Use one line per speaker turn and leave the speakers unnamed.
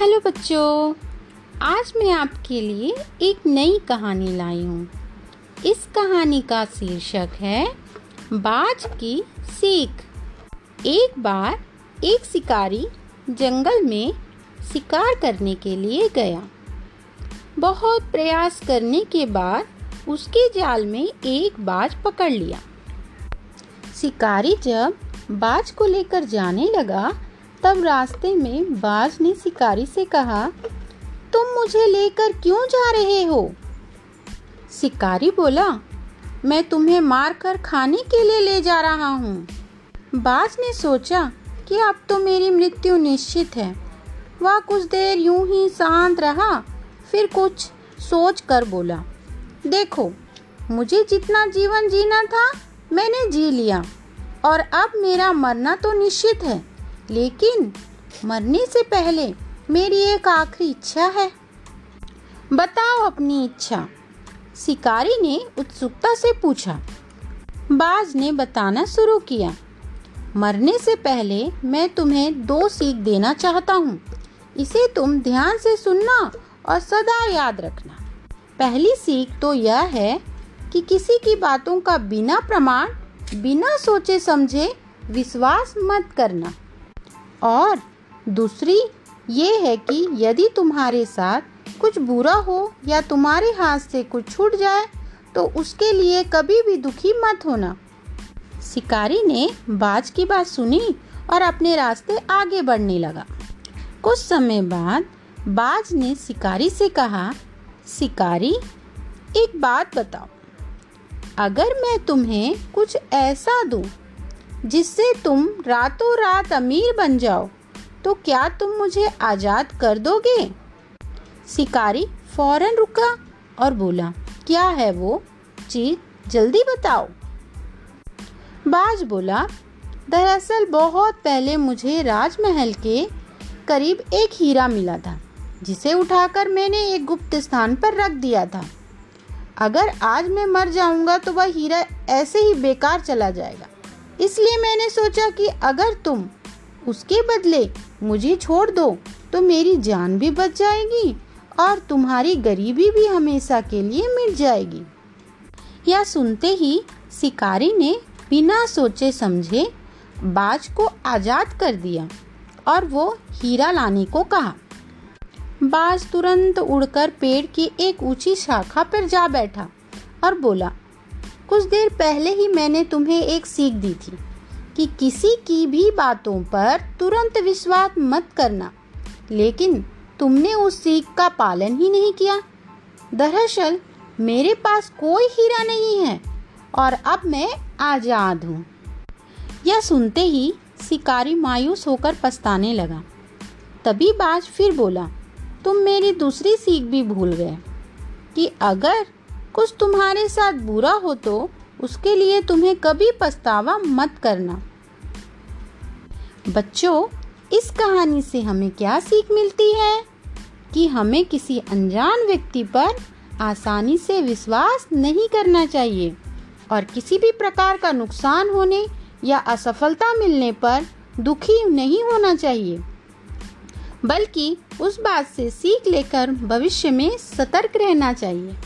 Hello बच्चों, आज मैं आपके लिए एक नई कहानी लाई हूँ। इस कहानी का शीर्षक है, बाज की सीख। एक बार एक शिकारी जंगल में शिकार करने के लिए गया। बहुत प्रयास करने के बाद उसके जाल में एक बाज पकड़ लिया। शिकारी जब बाज को लेकर जाने लगा तब रास्ते में बाज ने शिकारी से कहा, तुम मुझे लेकर क्यों जा रहे हो? शिकारी बोला, मैं तुम्हें मार कर खाने के लिए ले जा रहा हूँ। बाज ने सोचा कि अब तो मेरी मृत्यु निश्चित है। वह कुछ देर यूँ ही शांत रहा, फिर कुछ सोच कर बोला, देखो, मुझे जितना जीवन जीना था, मैंने जी लिया, और अब मेरा मरना तो निश्चित है। लेकिन मरने से पहले मेरी एक आखिरी इच्छा है। बताओ अपनी इच्छा। शिकारी ने उत्सुकता से पूछा। बाज ने बताना शुरू किया। मरने से पहले मैं तुम्हें दो सीख देना चाहता हूँ। इसे तुम ध्यान से सुनना और सदा याद रखना। पहली सीख तो यह है कि किसी की बातों का बिना प्रमाण, बिना सोचे समझे विश्वास मत करना। और दूसरी ये है कि यदि तुम्हारे साथ कुछ बुरा हो या तुम्हारे हाथ से कुछ छूट जाए तो उसके लिए कभी भी दुखी मत होना। शिकारी ने बाज की बात सुनी और अपने रास्ते आगे बढ़ने लगा। कुछ समय बाद बाज ने शिकारी से कहा, शिकारी, एक बात बताओ। अगर मैं तुम्हें कुछ ऐसा दूँ जिससे तुम रातों रात अमीर बन जाओ तो क्या तुम मुझे आज़ाद कर दोगे? शिकारी फ़ौरन रुका और बोला, क्या है वो? चीज़ जल्दी बताओ। बाज बोला, दरअसल बहुत पहले मुझे राजमहल के करीब एक हीरा मिला था, जिसे उठाकर मैंने एक गुप्त स्थान पर रख दिया था। अगर आज मैं मर जाऊँगा तो वह हीरा ऐसे ही बेकार चला जाएगा। इसलिए मैंने सोचा कि अगर तुम उसके बदले मुझे छोड़ दो तो मेरी जान भी बच जाएगी और तुम्हारी गरीबी भी हमेशा के लिए मिट जाएगी। यह सुनते ही शिकारी ने बिना सोचे समझे बाज को आज़ाद कर दिया और वो हीरा लाने को कहा। बाज तुरंत उड़कर पेड़ की एक ऊँची शाखा पर जा बैठा और बोला कुछ देर पहले ही मैंने तुम्हें एक सीख दी थी कि किसी की भी बातों पर तुरंत विश्वास मत करना। लेकिन तुमने उस सीख का पालन ही नहीं किया। दरअसल, मेरे पास कोई हीरा नहीं है और अब मैं आज़ाद हूँ। यह सुनते ही शिकारी मायूस होकर पछताने लगा। तभी बाज फिर बोला, तुम मेरी दूसरी सीख भी भूल गए कि अगर कुछ तुम्हारे साथ बुरा हो तो उसके लिए तुम्हें कभी पछतावा मत करना। बच्चों, इस कहानी से हमें क्या सीख मिलती है? कि हमें किसी अनजान व्यक्ति पर आसानी से विश्वास नहीं करना चाहिए और किसी भी प्रकार का नुकसान होने या असफलता मिलने पर दुखी नहीं होना चाहिए, बल्कि उस बात से सीख लेकर भविष्य में सतर्क रहना चाहिए।